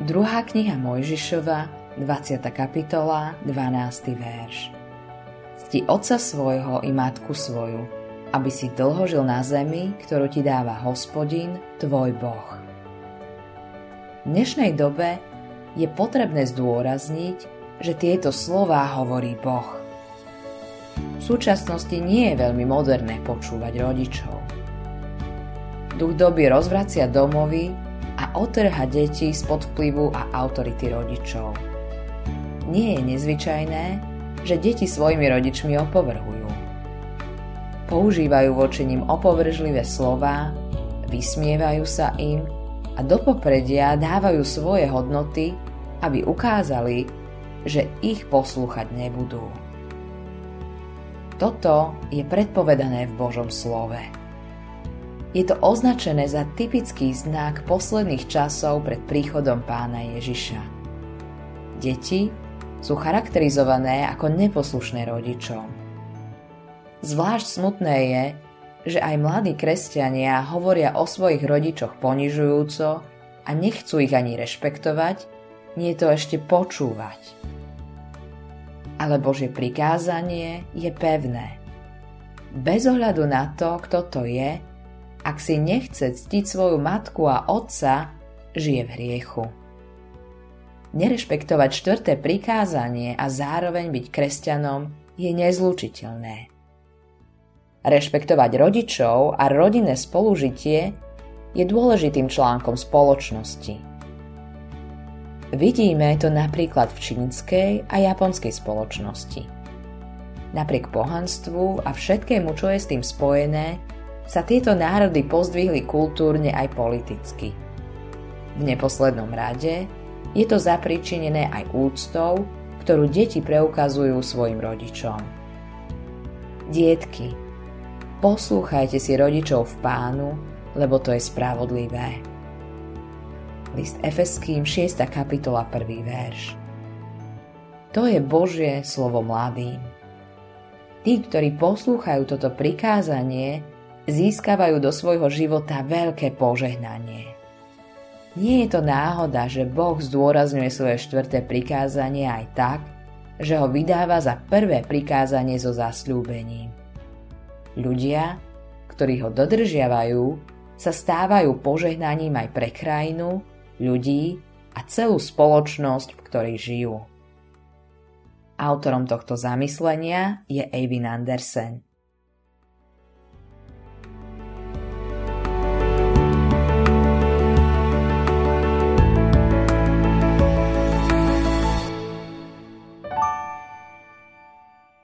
Druhá kniha Mojžišova, 20. kapitola, 12. verš. Cti otca svojho i matku svoju, aby si dlho žil na zemi, ktorú ti dáva hospodin, tvoj Boh. V dnešnej dobe je potrebné zdôrazniť, že tieto slová hovorí Boh. V súčasnosti nie je veľmi moderné počúvať rodičov. Duch doby rozvracia domovy a otrha deti spod vplyvu a autority rodičov. Nie je nezvyčajné, že deti svojimi rodičmi opovrhujú. Používajú voči nim opovržlivé slová, vysmievajú sa im a do popredia dávajú svoje hodnoty, aby ukázali, že ich poslúchať nebudú. Toto je predpovedané v Božom slove. Je to označené za typický znak posledných časov pred príchodom pána Ježiša. Deti sú charakterizované ako neposlušné rodičom. Zvlášť smutné je, že aj mladí kresťania hovoria o svojich rodičoch ponižujúco a nechcú ich ani rešpektovať, nie to ešte počúvať. Ale Božie prikázanie je pevné. Bez ohľadu na to, kto to je, ak si nechce ctiť svoju matku a otca, žije v hriechu. Nerešpektovať štvrté prikázanie a zároveň byť kresťanom je nezlučiteľné. Rešpektovať rodičov a rodinné spolužitie je dôležitým článkom spoločnosti. Vidíme to napríklad v čínskej a japonskej spoločnosti. Napriek pohanstvu a všetkému, čo je s tým spojené, sa tieto národy pozdvihli kultúrne aj politicky. V neposlednom rade je to zapričinené aj úctou, ktorú deti preukazujú svojim rodičom. Dietky, Poslúchajte si rodičov v pánu, lebo to je spravodlivé. List Efeským 6. kapitola 1. verš. To je Božie slovo mladým. Tí, ktorí poslúchajú toto prikázanie, získavajú do svojho života veľké požehnanie. Nie je to náhoda, že Boh zdôrazňuje svoje štvrté prikázanie aj tak, že ho vydáva za prvé prikázanie so zasľúbením. Ľudia, ktorí ho dodržiavajú, sa stávajú požehnaním aj pre krajinu, ľudí a celú spoločnosť, v ktorej žijú. Autorom tohto zamyslenia je Eivin Andersen.